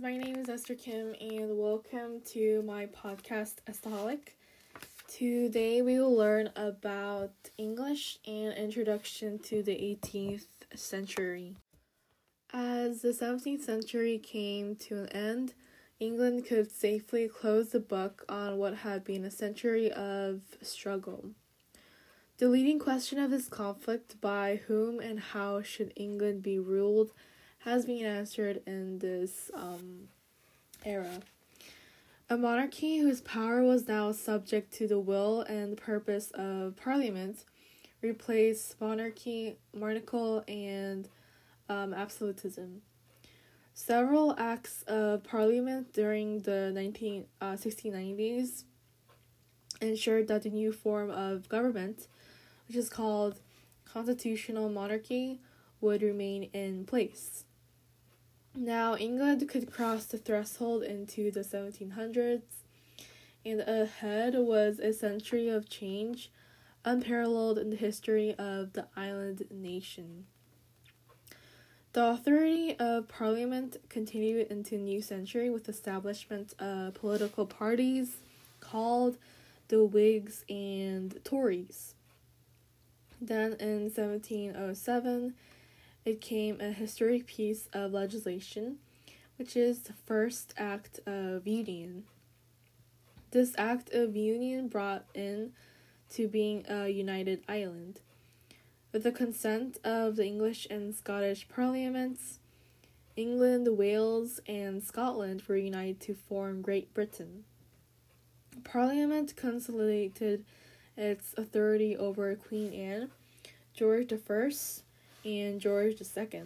My name is Esther Kim and welcome to my podcast Estaholic. Today we will learn about English and introduction to the 18th century. As the 17th century came to an end, England could safely close the book on what had been a century of struggle. The leading question of this conflict by whom and how should England be ruled has been answered in this um, era. A monarchy whose power was now subject to the will and purpose of Parliament replaced monarchy, monarchical, and um, absolutism. Several acts of Parliament during the 19, uh, 1690s ensured that the new form of government, which is called constitutional monarchy, would remain in place. Now, England could cross the threshold into the 1700s, and ahead was a century of change unparalleled in the history of the island nation. The authority of Parliament continued into new century with establishment of political parties called the Whigs and Tories. Then in 1707, it came a historic piece of legislation, which is the first Act of Union. This Act of Union brought in to being a united island. With the consent of the English and Scottish parliaments, England, Wales, and Scotland were united to form Great Britain. Parliament consolidated its authority over Queen Anne, George I, and George II.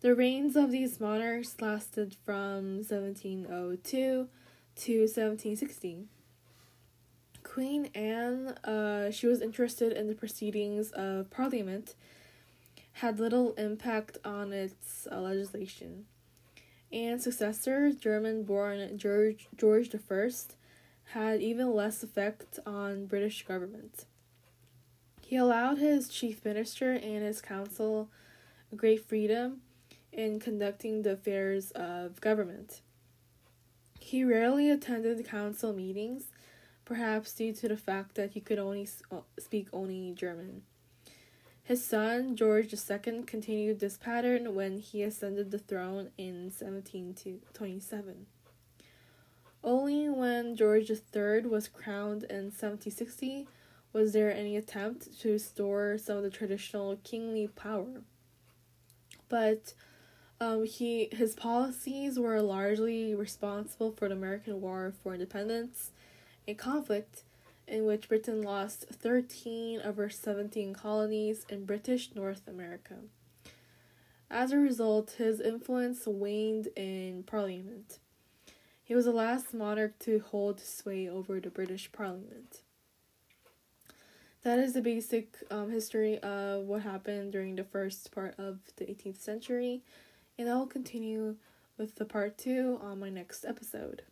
The reigns of these monarchs lasted from 1702 to 1760. Queen Anne, uh, she was interested in the proceedings of Parliament, had little impact on its uh, legislation. Anne's successor, German born George, George I, had even less effect on British government. He allowed his chief minister and his council great freedom in conducting the affairs of government. He rarely attended council meetings, perhaps due to the fact that he could only speak only German. His son, George II, continued this pattern when he ascended the throne in 1727. Only when George III was crowned in 1760 was there any attempt to restore some of the traditional kingly power. But um, he his policies were largely responsible for the American War for Independence, a conflict in which Britain lost 13 of her 17 colonies in British North America. As a result, his influence waned in Parliament. He was the last monarch to hold sway over the British Parliament that is the basic um, history of what happened during the first part of the 18th century, and I'll continue with the part two on my next episode.